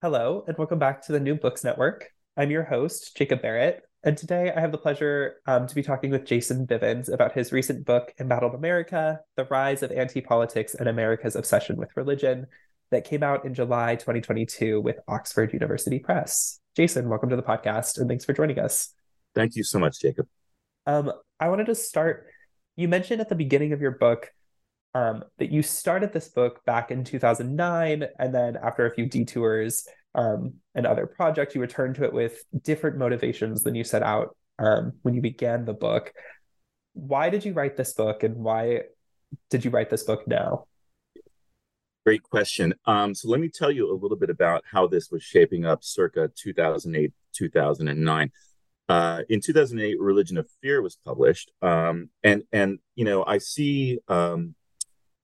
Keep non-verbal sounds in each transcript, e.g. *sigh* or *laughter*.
Hello, and welcome back to the New Books Network. I'm your host, Jacob Barrett, and today I have the pleasure um, to be talking with Jason Bivins about his recent book, Embattled America The Rise of Anti Politics and America's Obsession with Religion, that came out in July 2022 with Oxford University Press. Jason, welcome to the podcast, and thanks for joining us. Thank you so much, Jacob. Um, I wanted to start. You mentioned at the beginning of your book um, that you started this book back in 2009, and then after a few detours um, and other projects, you returned to it with different motivations than you set out um, when you began the book. Why did you write this book, and why did you write this book now? Great question. Um, so let me tell you a little bit about how this was shaping up circa 2008, 2009. Uh, in 2008, Religion of Fear was published, um, and and you know I see um,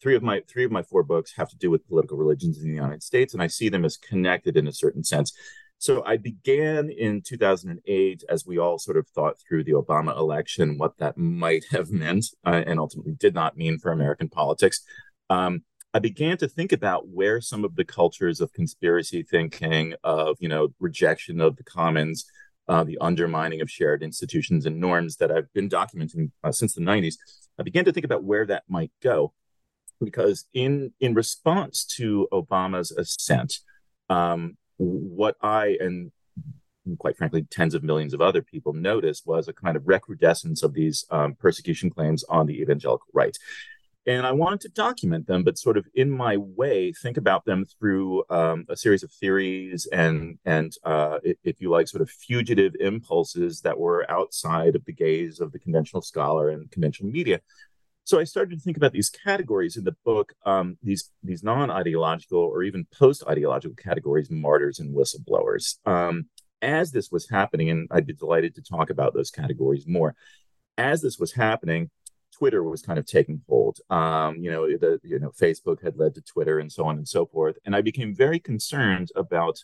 three of my three of my four books have to do with political religions in the United States, and I see them as connected in a certain sense. So I began in 2008 as we all sort of thought through the Obama election, what that might have meant, uh, and ultimately did not mean for American politics. Um, I began to think about where some of the cultures of conspiracy thinking, of you know rejection of the commons, uh, the undermining of shared institutions and norms that I've been documenting uh, since the 90s. I began to think about where that might go because in in response to Obama's ascent, um, what I and quite frankly tens of millions of other people noticed was a kind of recrudescence of these um, persecution claims on the evangelical right. And I wanted to document them, but sort of in my way, think about them through um, a series of theories and and uh, if you like, sort of fugitive impulses that were outside of the gaze of the conventional scholar and conventional media so I started to think about these categories in the book, um, these these non-ideological or even post-ideological categories, martyrs and whistleblowers. Um, as this was happening, and I'd be delighted to talk about those categories more. As this was happening, Twitter was kind of taking hold. Um, you know, the you know Facebook had led to Twitter and so on and so forth, and I became very concerned about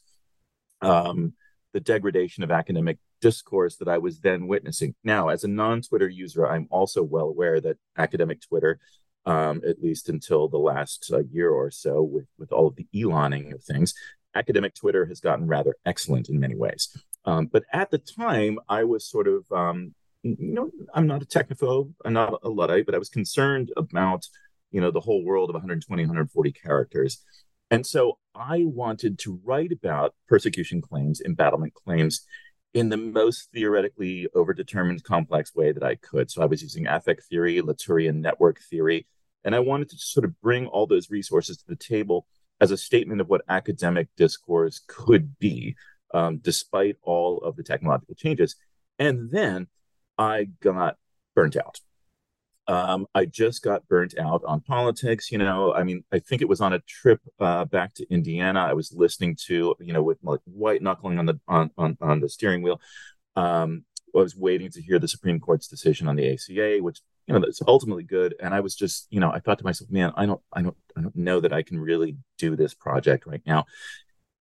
um, the degradation of academic discourse that I was then witnessing. Now, as a non Twitter user, I'm also well aware that academic Twitter, um, at least until the last uh, year or so, with, with all of the Eloning of things, academic Twitter has gotten rather excellent in many ways. Um, but at the time, I was sort of, um, you know, I'm not a technophobe, I'm not a Luddite, but I was concerned about, you know, the whole world of 120, 140 characters. And so I wanted to write about persecution claims, embattlement claims in the most theoretically overdetermined complex way that I could. So I was using affect theory, Latourian network theory, and I wanted to sort of bring all those resources to the table as a statement of what academic discourse could be, um, despite all of the technological changes. And then I got burnt out um, I just got burnt out on politics. You know, I mean, I think it was on a trip uh, back to Indiana. I was listening to, you know, with like white knuckling on the on on, on the steering wheel. Um, I was waiting to hear the Supreme Court's decision on the ACA, which you know that's ultimately good. And I was just, you know, I thought to myself, man, I don't, I don't, I don't know that I can really do this project right now.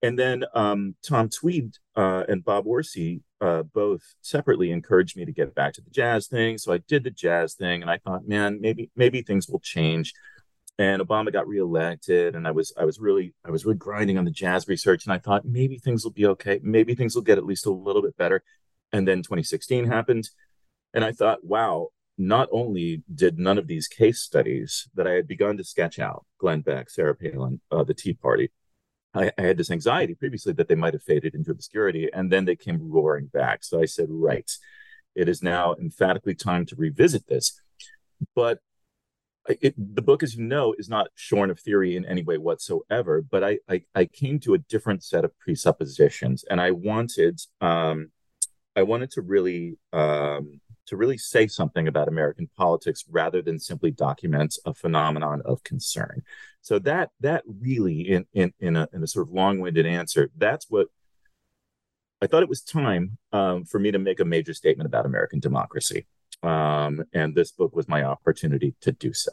And then um, Tom Tweed uh, and Bob Orsi uh, both separately encouraged me to get back to the jazz thing. So I did the jazz thing, and I thought, man, maybe maybe things will change. And Obama got reelected, and I was I was really I was really grinding on the jazz research, and I thought maybe things will be okay. Maybe things will get at least a little bit better. And then 2016 happened, and I thought, wow. Not only did none of these case studies that I had begun to sketch out, Glenn Beck, Sarah Palin, uh, the Tea Party, I, I, had this anxiety previously that they might have faded into obscurity, and then they came roaring back. So I said, right, it is now emphatically time to revisit this. But it, the book, as you know, is not shorn of theory in any way whatsoever. But I, I, I came to a different set of presuppositions, and I wanted, um, I wanted to really um, to really say something about American politics rather than simply document a phenomenon of concern. So that that really, in in in a, in a sort of long-winded answer, that's what I thought it was time um, for me to make a major statement about American democracy, um, and this book was my opportunity to do so.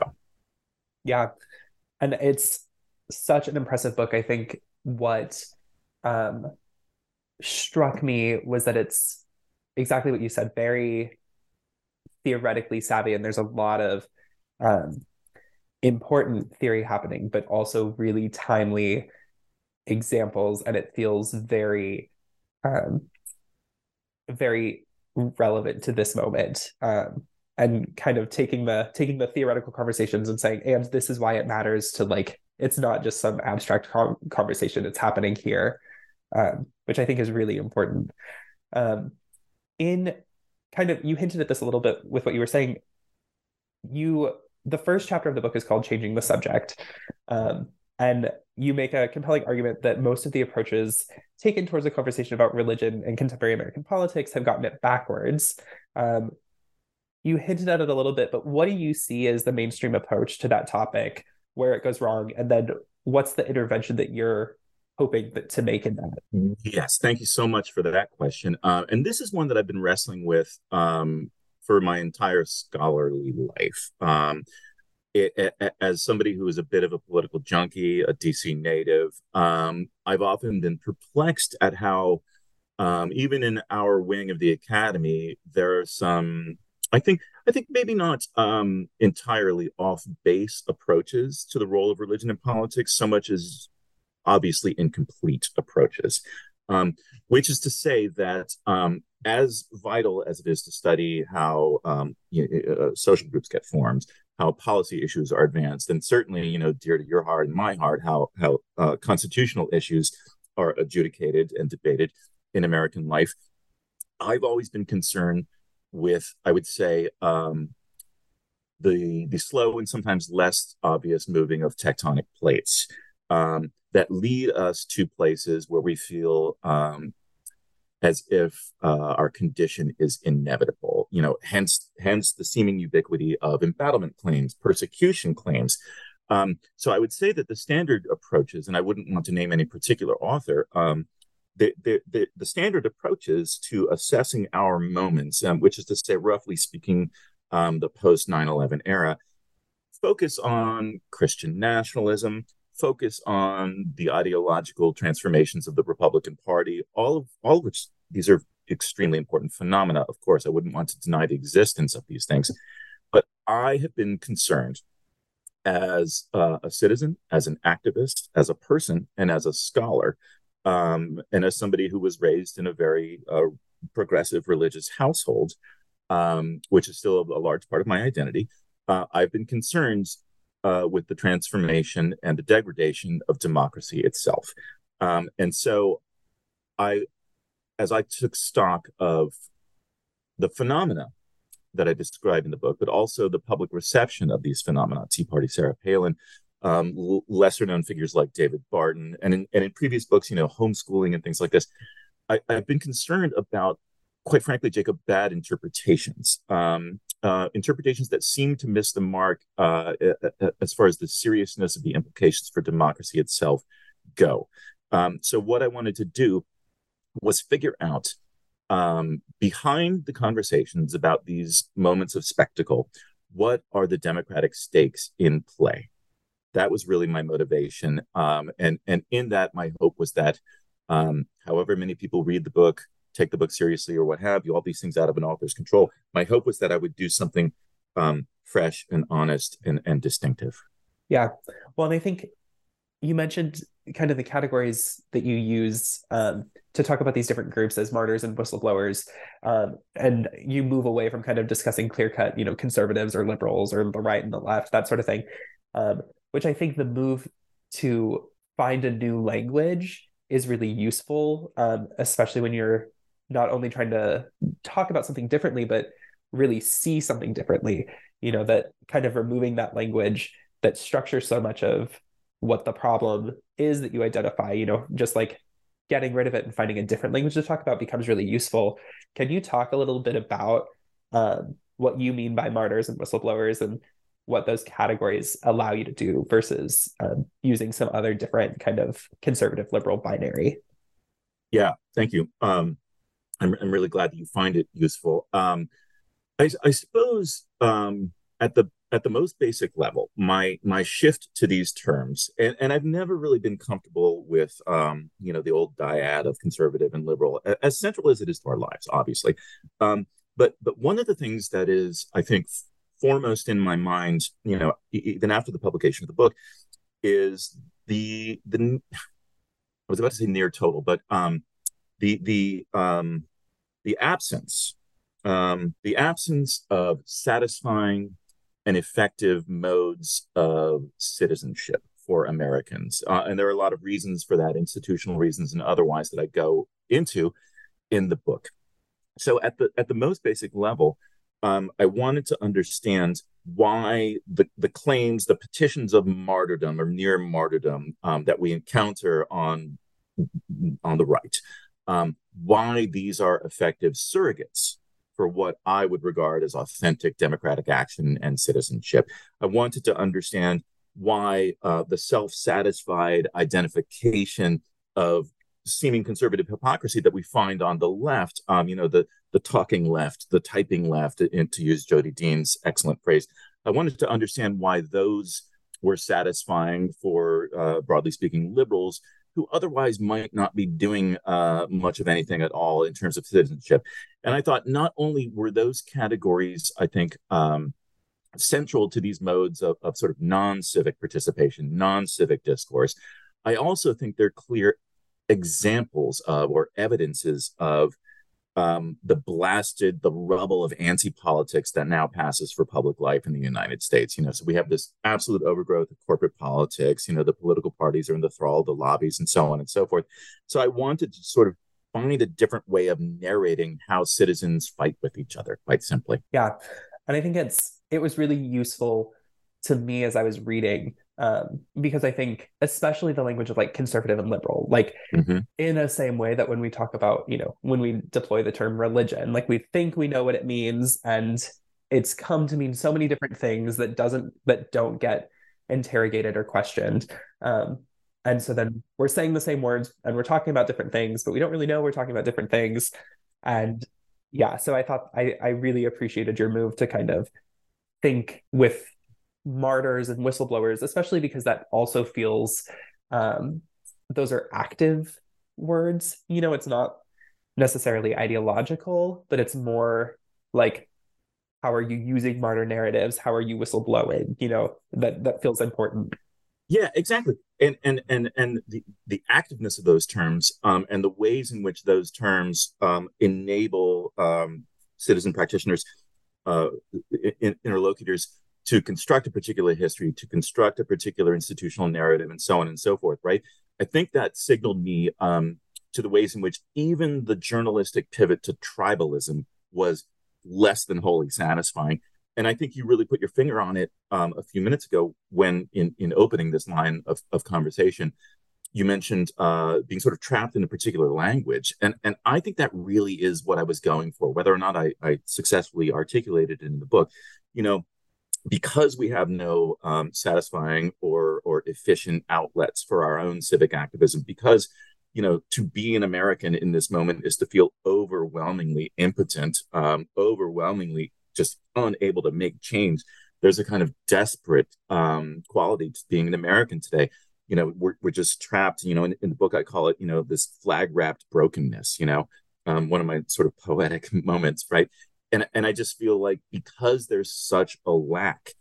Yeah, and it's such an impressive book. I think what um, struck me was that it's exactly what you said, very theoretically savvy, and there's a lot of um, important theory happening, but also really timely examples, and it feels very, um, very relevant to this moment. Um, and kind of taking the taking the theoretical conversations and saying, and this is why it matters to like it's not just some abstract com- conversation; it's happening here, um, which I think is really important. Um, in kind of you hinted at this a little bit with what you were saying. You the first chapter of the book is called changing the subject um, and you make a compelling argument that most of the approaches taken towards a conversation about religion and contemporary american politics have gotten it backwards. Um, you hinted at it a little bit but what do you see as the mainstream approach to that topic where it goes wrong? And then what's the intervention that you're hoping that, to make in that? Yes, thank you so much for that question. Uh, and this is one that I've been wrestling with um, for my entire scholarly life. Um, it, it, as somebody who is a bit of a political junkie, a DC native, um, I've often been perplexed at how, um, even in our wing of the academy, there are some. I think I think maybe not um, entirely off base approaches to the role of religion in politics, so much as obviously incomplete approaches. Um, which is to say that um, as vital as it is to study how um, you know, uh, social groups get formed, how policy issues are advanced, and certainly, you know, dear to your heart and my heart, how how uh, constitutional issues are adjudicated and debated in American life. I've always been concerned with, I would say, um, the the slow and sometimes less obvious moving of tectonic plates um, that lead us to places where we feel um, as if uh, our condition is inevitable. You know, hence hence the seeming ubiquity of embattlement claims, persecution claims. Um, so I would say that the standard approaches, and I wouldn't want to name any particular author, um, the, the, the, the, standard approaches to assessing our moments, um, which is to say, roughly speaking, um, the post 9 11 era, focus on Christian nationalism, focus on the ideological transformations of the Republican Party, all of all of which these are extremely important phenomena. Of course, I wouldn't want to deny the existence of these things, but I have been concerned as uh, a citizen, as an activist, as a person, and as a scholar, um, and as somebody who was raised in a very uh, progressive religious household, um, which is still a, large part of my identity. Uh, I've been concerned uh, with the transformation and the degradation of democracy itself. Um, and so I, as I took stock of the phenomena that I describe in the book, but also the public reception of these phenomena, Tea Party Sarah Palin, um, l- lesser known figures like David Barton, and in, and in previous books, you know, homeschooling and things like this, I, have been concerned about, quite frankly, Jacob, bad interpretations. Um, uh, interpretations that seem to miss the mark uh, as far as the seriousness of the implications for democracy itself go. Um, so, what I wanted to do was figure out um, behind the conversations about these moments of spectacle, what are the democratic stakes in play? That was really my motivation, um, and and in that, my hope was that, um, however many people read the book, take the book seriously or what have you, all these things out of an author's control. My hope was that I would do something um, fresh and honest and, and distinctive. Yeah. Well, and I think you mentioned kind of the categories that you use um, to talk about these different groups as martyrs and whistleblowers. Um, and you move away from kind of discussing clear cut, you know, conservatives or liberals or the right and the left, that sort of thing. Um, which I think the move to find a new language is really useful, um, especially when you're not only trying to talk about something differently, but really see something differently. You know, that kind of removing that language that structures so much of what the problem is that you identify, you know, just like getting rid of it and finding a different language to talk about becomes really useful. Can you talk a little bit about um, what you mean by martyrs and whistleblowers and what those categories allow you to do versus um, using some other different kind of conservative liberal binary. Yeah, thank you. Um, I'm, I'm really glad that you find it useful. Um, I, I suppose um, at the at the most basic level, my my shift to these terms, and, and I've never really been comfortable with um, you know the old dyad of conservative and liberal, as central as it is to our lives, obviously. Um, but but one of the things that is, I think, foremost in my mind, you know, even after the publication of the book, is the the I was about to say near total, but um, the the um, the absence um, the absence of satisfying and effective modes of citizenship for Americans. Uh, and there are a lot of reasons for that, institutional reasons and otherwise, that I go into in the book. So at the at the most basic level, um, I wanted to understand why the, the claims, the petitions of martyrdom or near martyrdom um, that we encounter on on the right, um, why these are effective surrogates for what I would regard as authentic democratic action and citizenship. I wanted to understand why uh, the self satisfied identification of seeming conservative hypocrisy that we find on the left, um, you know, the, the talking left, the typing left, and to use Jodi Dean's excellent phrase, I wanted to understand why those were satisfying for, uh, broadly speaking, liberals who otherwise might not be doing uh, much of anything at all in terms of citizenship. And I thought not only were those categories, I think, um, central to these modes of, of sort of non civic participation, non civic discourse, I also think they're clear examples of or evidences of um, the blasted, the rubble of anti-politics that now passes for public life in the United States. You know, so we have this absolute overgrowth of corporate politics. You know, the political parties are in the thrall of the lobbies and so on and so forth. So I wanted to sort of find a different way of narrating how citizens fight with each other, quite simply. Yeah, and I think it's it was really useful to me as I was reading um, because I think especially the language of like conservative and liberal, like mm-hmm. in a same way that when we talk about, you know, when we deploy the term religion, like we think we know what it means and it's come to mean so many different things that doesn't that don't get interrogated or questioned. Um, and so then we're saying the same words and we're talking about different things, but we don't really know we're talking about different things. And yeah, so I thought I, I really appreciated your move to kind of think with martyrs and whistleblowers, especially because that also feels um, those are active words. You know, it's not necessarily ideological, but it's more like how are you using martyr narratives? How are you whistleblowing? You know, that that feels important. Yeah, exactly. And and and and the the activeness of those terms um, and the ways in which those terms um, enable um, citizen practitioners, uh, in, interlocutors to construct a particular history, to construct a particular institutional narrative, and so on and so forth, right? I think that signaled me um, to the ways in which even the journalistic pivot to tribalism was less than wholly satisfying. And I think you really put your finger on it um, a few minutes ago when, in, in opening this line of, of conversation, you mentioned uh, being sort of trapped in a particular language. And, and I think that really is what I was going for, whether or not I, I successfully articulated it in the book. You know, because we have no um, satisfying or or efficient outlets for our own civic activism because you know to be an american in this moment is to feel overwhelmingly impotent um, overwhelmingly just unable to make change. There's a kind of desperate um, quality to being an american today. You know we're, we're just trapped you know in, in the book i call it you know this flag wrapped brokenness you know? Um, one of my sort of poetic *laughs* moments right and and I just feel like because there's such a lack,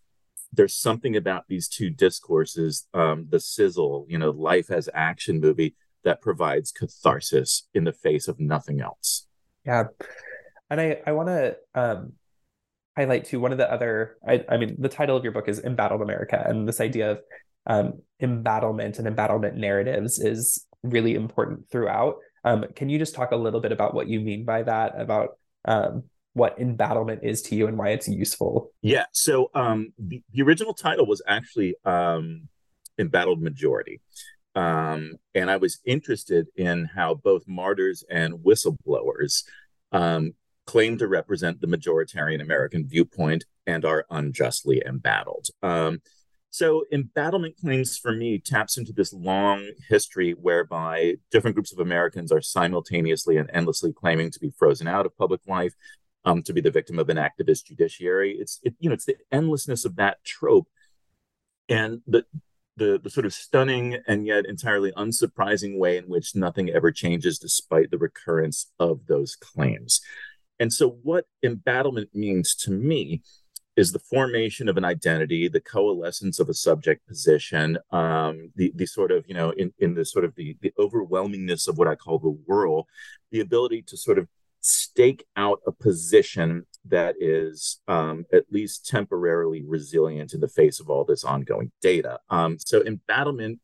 there's something about these two discourses, um, the sizzle, you know, life as action movie that provides catharsis in the face of nothing else. Yeah, and I I want to um, highlight too one of the other I I mean the title of your book is Embattled America, and this idea of um, embattlement and embattlement narratives is really important throughout. Um, can you just talk a little bit about what you mean by that? About um, what embattlement is to you and why it's useful. Yeah. So um, the, the original title was actually um, Embattled Majority. Um, and I was interested in how both martyrs and whistleblowers um, claim to represent the majoritarian American viewpoint and are unjustly embattled. Um, so, embattlement claims for me taps into this long history whereby different groups of Americans are simultaneously and endlessly claiming to be frozen out of public life, um, to be the victim of an activist judiciary. It's it, you know it's the endlessness of that trope, and the the the sort of stunning and yet entirely unsurprising way in which nothing ever changes despite the recurrence of those claims. And so, what embattlement means to me is the formation of an identity, the coalescence of a subject position, um, the the sort of you know in in the sort of the the overwhelmingness of what I call the whirl, the ability to sort of stake out a position that is um, at least temporarily resilient in the face of all this ongoing data. Um, so embattlement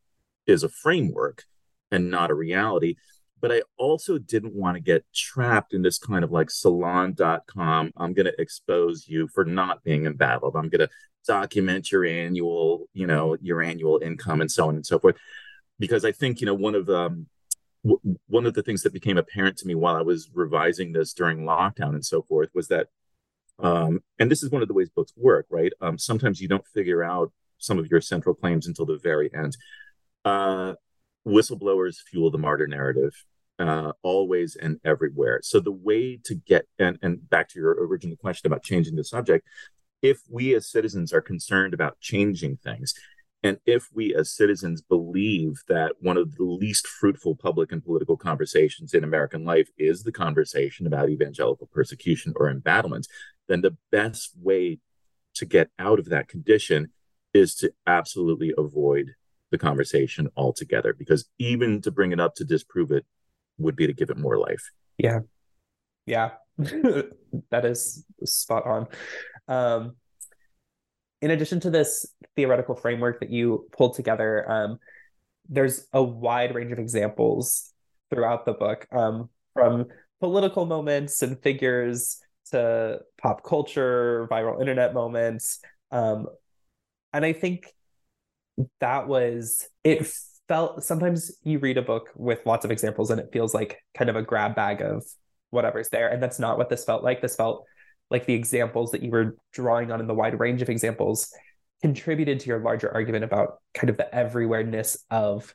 is a framework and not a reality but I also didn't want to get trapped in this kind of like salon.com. I'm going to expose you for not being embattled. I'm going to document your annual, you know, your annual income and so on and so forth. Because I think, you know, one of um, w- one of the things that became apparent to me while I was revising this during lockdown and so forth was that, um, and this is one of the ways books work, right? Um, sometimes you don't figure out some of your central claims until the very end. Uh, whistleblowers fuel the martyr narrative uh, always and everywhere. So the way to get and and back to your original question about changing the subject, if we as citizens are concerned about changing things, and if we as citizens believe that one of the least fruitful public and political conversations in American life is the conversation about evangelical persecution or embattlement, then the best way to get out of that condition is to absolutely avoid the conversation altogether. Because even to bring it up to disprove it would be to give it more life. Yeah. Yeah. *laughs* that is spot on. Um, in addition to this theoretical framework that you pulled together, um, there's a wide range of examples throughout the book, um, from political moments and figures to pop culture, viral internet moments. Um, and I think that was it felt sometimes you read a book with lots of examples and it feels like kind of a grab bag of whatever's there. And that's not what this felt like. This felt like the examples that you were drawing on in the wide range of examples contributed to your larger argument about kind of the everywhereness of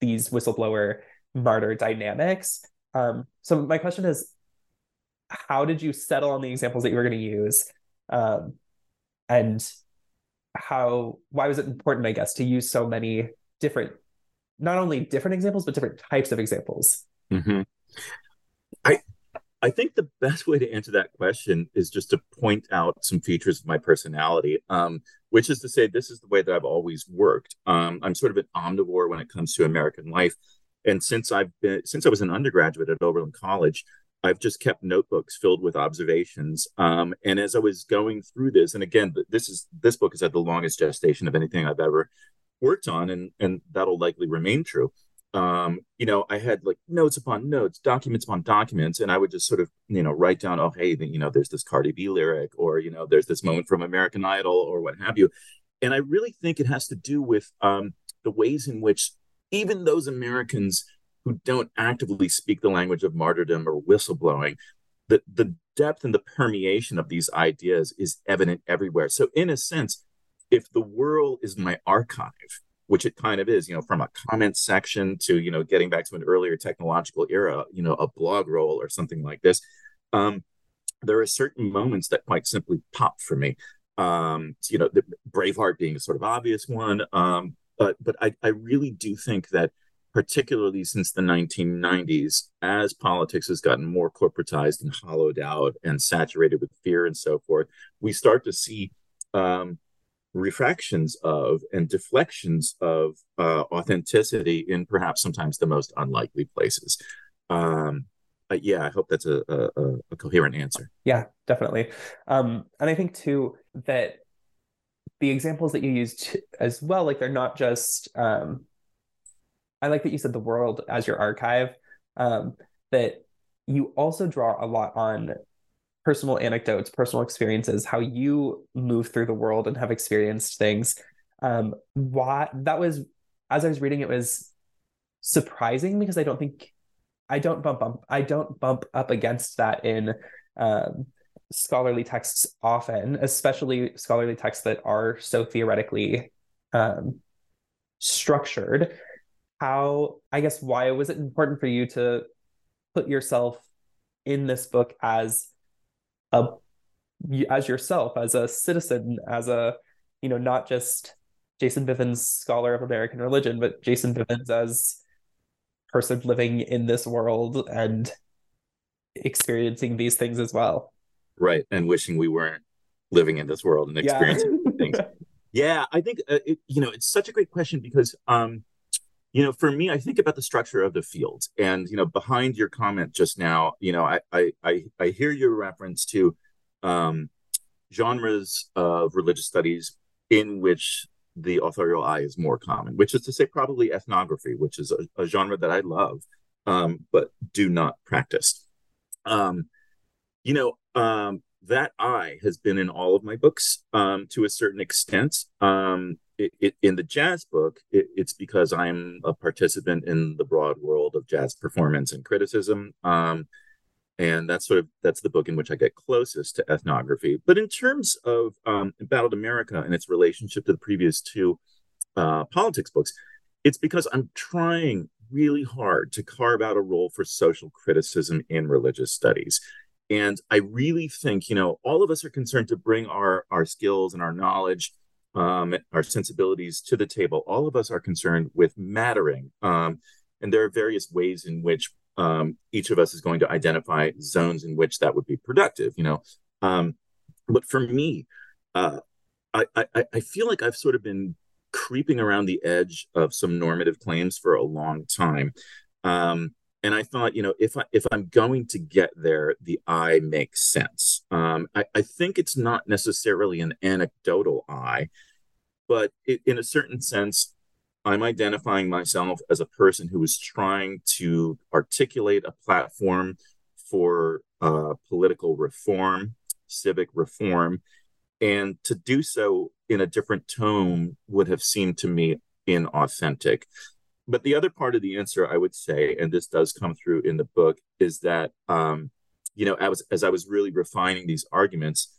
these whistleblower martyr dynamics. Um, so my question is, how did you settle on the examples that you were going to use? Um, and how why was it important, I guess, to use so many different not only different examples but different types of examples mm-hmm. i i think the best way to answer that question is just to point out some features of my personality um, which is to say this is the way that i've always worked um, i'm sort of an omnivore when it comes to american life and since i've been since i was an undergraduate at oberlin college I've just kept notebooks filled with observations. Um, and as I was going through this, and again, this is this book has had the longest gestation of anything I've ever worked on, and and that'll likely remain true. Um, you know, I had like notes upon notes, documents upon documents, and I would just sort of, you know, write down, oh, hey, you know, there's this Cardi B lyric, or you know, there's this moment from American Idol, or what have you. And I really think it has to do with um, the ways in which even those Americans who don't actively speak the language of martyrdom or whistleblowing, the the depth and the permeation of these ideas is evident everywhere. So, in a sense, if the world is my archive, which it kind of is, you know, from a comment section to, you know, getting back to an earlier technological era, you know, a blog roll or something like this, um, there are certain moments that quite simply pop for me. Um, you know, the Braveheart being a sort of obvious one. Um, but but I, I really do think that particularly since the 1990s, as politics has gotten more corporatized and hollowed out and saturated with fear and so forth, we start to see um, refractions of and deflections of uh, authenticity in perhaps sometimes the most unlikely places. Um, yeah, I hope that's a, a, a coherent answer. Yeah, definitely. Um, and I think too that the examples that you used as well, like they're not just. Um, I like that you said the world as your archive. Um, that you also draw a lot on personal anecdotes, personal experiences, how you move through the world and have experienced things. Um, why that was as I was reading it was surprising because I don't think I don't bump up I don't bump up against that in um, scholarly texts often, especially scholarly texts that are so theoretically um, structured. How, I guess, why was it important for you to put yourself in this book as a as yourself as a citizen as a you know not just jason bivins scholar of american religion but jason bivins as person living in this world and experiencing these things as well right and wishing we weren't living in this world and experiencing yeah. things *laughs* yeah i think uh, it, you know it's such a great question because um you know for me i think about the structure of the field and you know behind your comment just now you know i i i, I hear your reference to um genres of religious studies in which the authorial eye is more common which is to say probably ethnography which is a, a genre that i love um, but do not practice um, you know um, that eye has been in all of my books um, to a certain extent. Um, it, it, in the jazz book, it, it's because I'm a participant in the broad world of jazz performance and criticism. Um, and that's sort of that's the book in which I get closest to ethnography. But in terms of um, Embattled America and its relationship to the previous two uh, politics books, it's because I'm trying really hard to carve out a role for social criticism in religious studies and I really think, you know, all of us are concerned to bring our our skills and our knowledge, um, our sensibilities to the table. All of us are concerned with mattering. Um, and there are various ways in which um, each of us is going to identify zones in which that would be productive, you know. Um, but for me, uh, I, I, I feel like I've sort of been creeping around the edge of some normative claims for a long time. Um, and I thought, you know, if I if I'm going to get there, the eye makes sense. Um, I, I think it's not necessarily an anecdotal eye, but it, in a certain sense, I'm identifying myself as a person who is trying to articulate a platform for uh, political reform, civic reform, and to do so in a different tone would have seemed to me inauthentic. But the other part of the answer, I would say, and this does come through in the book, is that um, you know, as, as I was really refining these arguments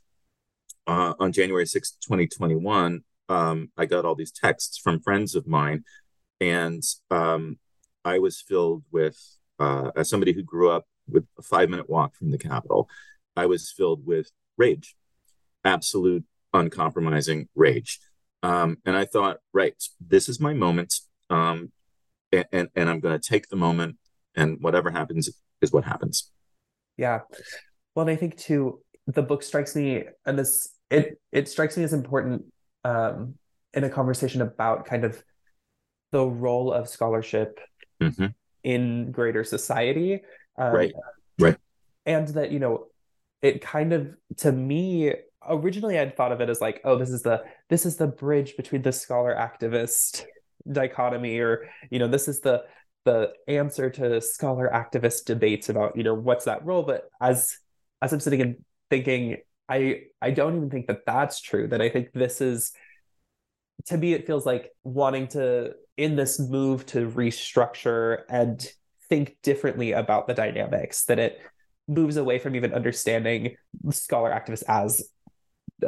uh, on January 6, 2021, um, I got all these texts from friends of mine, and um, I was filled with, uh, as somebody who grew up with a five minute walk from the Capitol, I was filled with rage, absolute, uncompromising rage. Um, and I thought, right, this is my moment. Um, and, and, I'm going to take the moment and whatever happens is what happens. Yeah. Well, and I think too, the book strikes me and this, it, it strikes me as important um, in a conversation about kind of the role of scholarship mm-hmm. in greater society. Um, right. Right. And that, you know, it kind of, to me, originally I'd thought of it as like, oh, this is the, this is the bridge between the scholar activist dichotomy or you know this is the the answer to scholar activist debates about you know what's that role but as as i'm sitting and thinking i i don't even think that that's true that i think this is to me it feels like wanting to in this move to restructure and think differently about the dynamics that it moves away from even understanding scholar activists as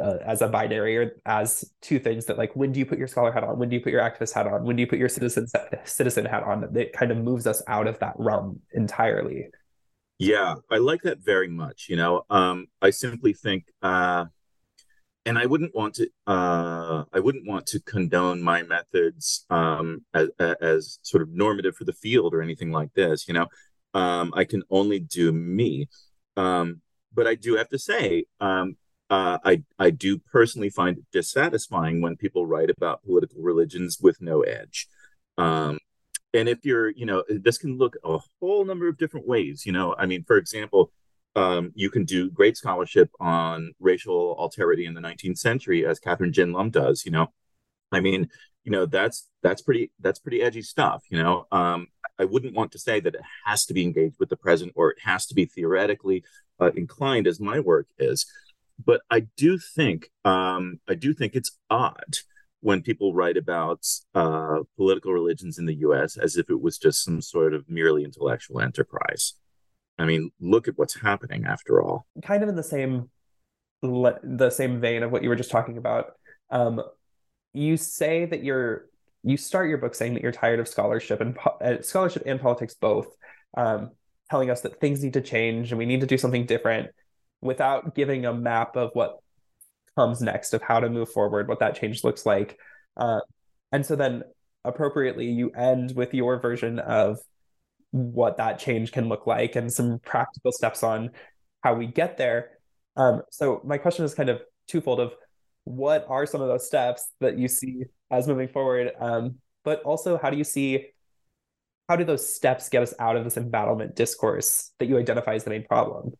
uh, as a binary or as two things that like when do you put your scholar hat on? When do you put your activist hat on? When do you put your citizen citizen hat on? It kind of moves us out of that realm entirely yeah i like that very much you know um i simply think uh and i wouldn't want to uh i wouldn't want to condone my methods um as, as sort of normative for the field or anything like this you know um i can only do me um but i do have to say um uh, I I do personally find it dissatisfying when people write about political religions with no edge. Um, and if you're, you know, this can look a whole number of different ways. You know, I mean, for example, um, you can do great scholarship on racial alterity in the 19th century, as Kathryn Gin Lum does. You know, I mean, you know, that's that's pretty that's pretty edgy stuff. You know, um, I wouldn't want to say that it has to be engaged with the present or it has to be theoretically uh, inclined, as my work is but I do think um, I do think it's odd when people write about uh, political religions in the U.S. as if it was just some sort of merely intellectual enterprise. I mean, look at what's happening after all. Kind of in the same the same vein of what you were just talking about. Um, you say that you're you start your book saying that you're tired of scholarship and uh, scholarship and politics both, um, telling us that things need to change and we need to do something different, without giving a map of what comes next of how to move forward, what that change looks like. Uh, and so then appropriately, you end with your version of what that change can look like and some practical steps on how we get there. Um, so my question is kind of twofold of what are some of those steps that you see as moving forward? Um, but also how do you see how do those steps get us out of this embattlement discourse that you identify as the main problem?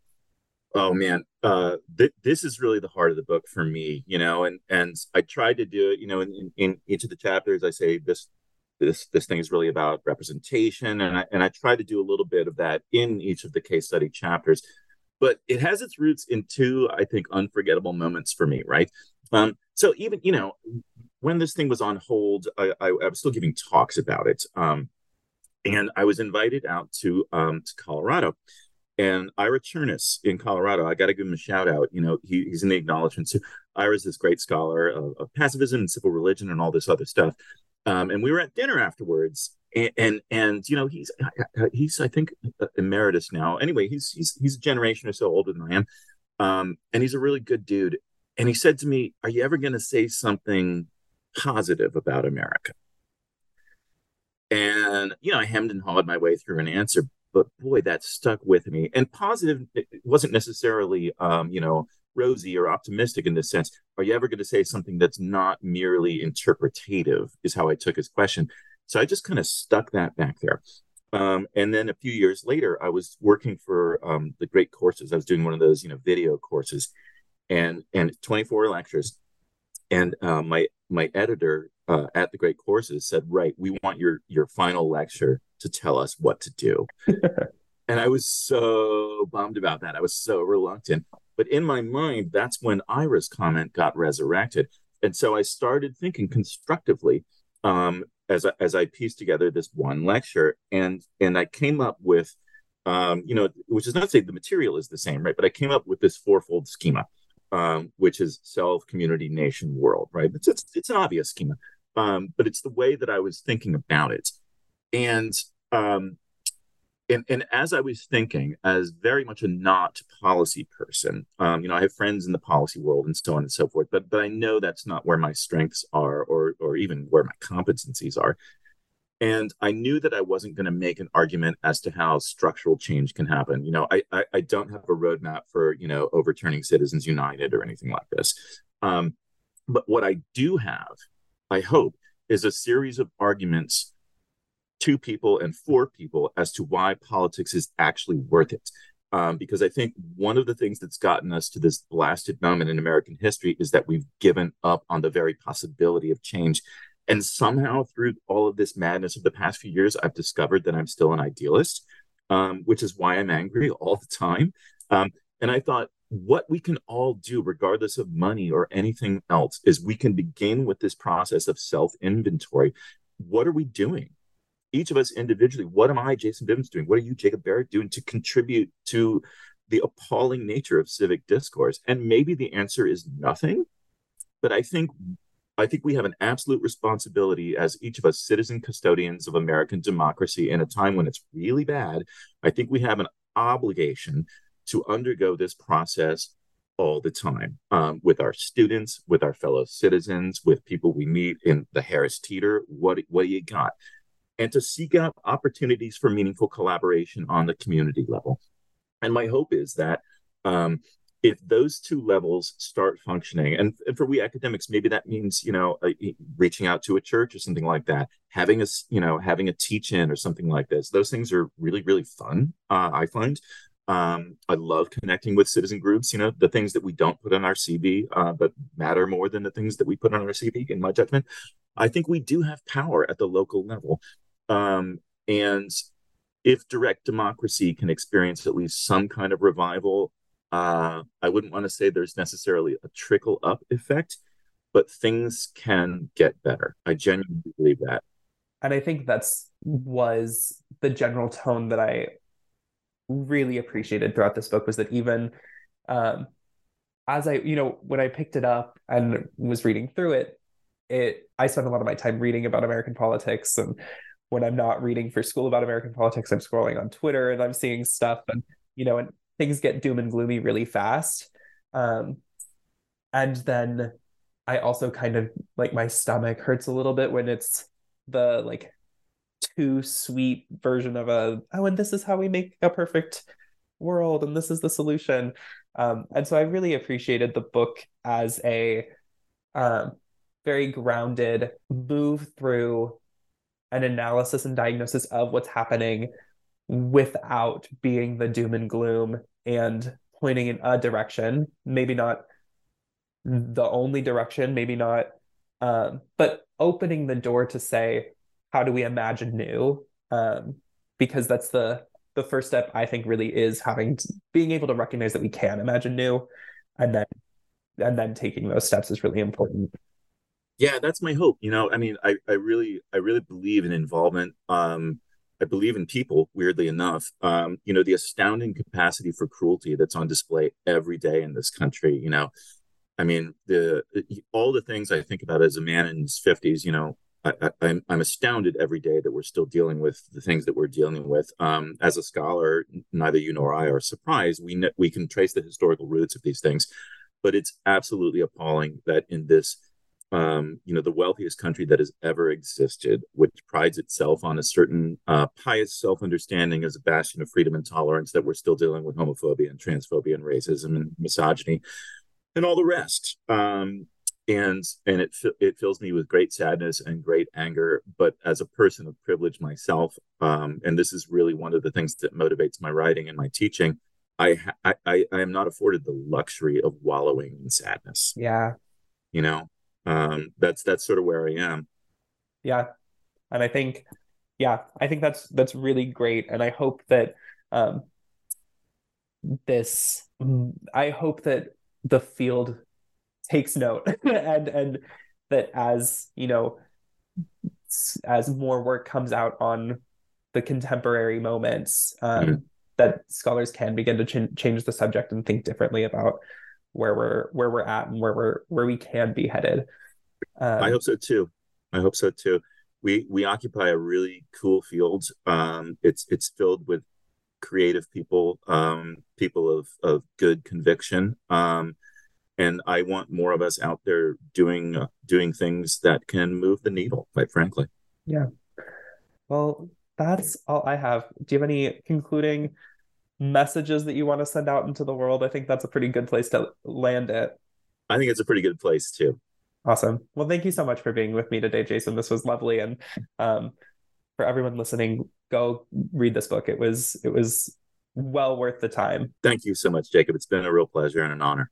Oh man, uh, th- this is really the heart of the book for me, you know, and and I tried to do it, you know, in, in each of the chapters, I say this this this thing is really about representation, and I and I try to do a little bit of that in each of the case study chapters, but it has its roots in two, I think, unforgettable moments for me, right? Um, so even you know, when this thing was on hold, I, I, I was still giving talks about it, um, and I was invited out to um to Colorado and Ira Chernus in Colorado, I got to give him a shout out. You know, he, he's in the acknowledgments. Ira's this great scholar of, of, pacifism and civil religion and all this other stuff. Um, and we were at dinner afterwards, and, and, and you know he's he's I think emeritus now. Anyway, he's he's he's a generation or so older than I am, um, and he's a really good dude. And he said to me, "Are you ever going to say something positive about America?" And you know, I hemmed and hawed my way through an answer, but boy, that stuck with me. And positive it wasn't necessarily, um, you know, rosy or optimistic in this sense. Are you ever going to say something that's not merely interpretative? Is how I took his question. So I just kind of stuck that back there. Um, and then a few years later, I was working for um, the Great Courses. I was doing one of those, you know, video courses, and and 24 lectures. And uh, my my editor uh, at the Great Courses said, "Right, we want your your final lecture to tell us what to do." *laughs* and I was so bummed about that. I was so reluctant. But in my mind, that's when Ira's comment got resurrected, and so I started thinking constructively um, as I, as I pieced together this one lecture, and and I came up with, um, you know, which is not to say the material is the same, right? But I came up with this fourfold schema um, which is self, community, nation, world, right? It's, it's, it's an obvious schema, um, but it's the way that I was thinking about it. And, um, and, and as I was thinking, as very much a not policy person, um, you know, I have friends in the policy world and so on and so forth, but but I know that's not where my strengths are, or or even where my competencies are. And I knew that I wasn't going to make an argument as to how structural change can happen. You know, I, I, I don't have a roadmap for, you know, overturning Citizens United or anything like this. Um, but what I do have, I hope, is a series of arguments to people and four people as to why politics is actually worth it. Um, because I think one of the things that's gotten us to this blasted moment in American history is that we've given up on the very possibility of change and somehow through all of this madness of the past few years, I've discovered that I'm still an idealist, um, which is why I'm angry *laughs* all the time. Um, and I thought, what we can all do, regardless of money or anything else, is we can begin with this process of self inventory. What are we doing? Each of us individually, what am I, Jason Bivins, doing? What are you, Jacob Barrett, doing to contribute to the appalling nature of civic discourse? And maybe the answer is nothing. But I think I think we have an absolute responsibility as each of us citizen custodians of American democracy in a time when it's really bad. I think we have an obligation to undergo this process all the time um, with our students, with our fellow citizens, with people we meet in the Harris Teeter. What, what do you got? And to seek out opportunities for meaningful collaboration on the community level. And my hope is that um, if those two levels start functioning and, and for we academics maybe that means you know uh, reaching out to a church or something like that having a you know having a teach in or something like this those things are really really fun uh, i find um, i love connecting with citizen groups you know the things that we don't put on our cv uh, but matter more than the things that we put on our cv in my judgment i think we do have power at the local level um, and if direct democracy can experience at least some kind of revival uh, I wouldn't want to say there's necessarily a trickle up effect, but things can get better. I genuinely believe that. And I think that's was the general tone that I really appreciated throughout this book was that even um, as I, you know, when I picked it up and was reading through it, it I spent a lot of my time reading about American politics and when I'm not reading for school about American politics, I'm scrolling on Twitter and I'm seeing stuff and you know, and things get doom and gloomy really fast. Um, and then I also kind of like my stomach hurts a little bit when it's the like too sweet version of a oh and this is how we make a perfect world and this is the solution. Um, and so i really appreciated the book as a um, very grounded move through an analysis and diagnosis of what's happening without being the doom and gloom and pointing in a direction maybe not the only direction maybe not um, but opening the door to say how do we imagine new? Um, because that's the the first step i think really is having to, being able to recognize that we can imagine new and then and then taking those steps is really important. Yeah that's my hope you know? I mean i i really i really believe in involvement. Um i believe in people weirdly enough. Um you know the astounding capacity for cruelty that's on display every day in this country you know? I mean the all the things i think about as a man in his 50s you know I, am astounded every day that we're still dealing with the things that we're dealing with. Um, as a scholar, neither you nor I are surprised. We we can trace the historical roots of these things, but it's absolutely appalling that in this, um, you know, the wealthiest country that has ever existed, which prides itself on a certain uh, pious self-understanding as a bastion of freedom and tolerance, that we're still dealing with homophobia and transphobia and racism and misogyny and all the rest. Um, and and it it fills me with great sadness and great anger but as a person of privilege myself um, and this is really one of the things that motivates my writing and my teaching I, I i am not afforded the luxury of wallowing in sadness. Yeah. You know? Um that's that's sort of where i am. Yeah. And i think yeah i think that's that's really great. And i hope that um this i hope that the field takes note. *laughs* And and that as you know as more work comes out on the contemporary moments um, mm-hmm. that scholars can begin to ch- change the subject and think differently about where we're where we're at and where we're where we can be headed. Um, i hope so too. I hope so too. We we occupy a really cool field. Um, it's it's filled with creative people um, people of of good conviction. Um, and I want more of us out there doing uh, doing things that can move the needle. Quite frankly. Yeah. Well, that's all I have. Do you have any concluding messages that you want to send out into the world? I think that's a pretty good place to land it. I think it's a pretty good place too. Awesome. Well, thank you so much for being with me today, Jason. This was lovely, and um, for everyone listening, go read this book. It was it was well worth the time. Thank you so much, Jacob. It's been a real pleasure and an honor.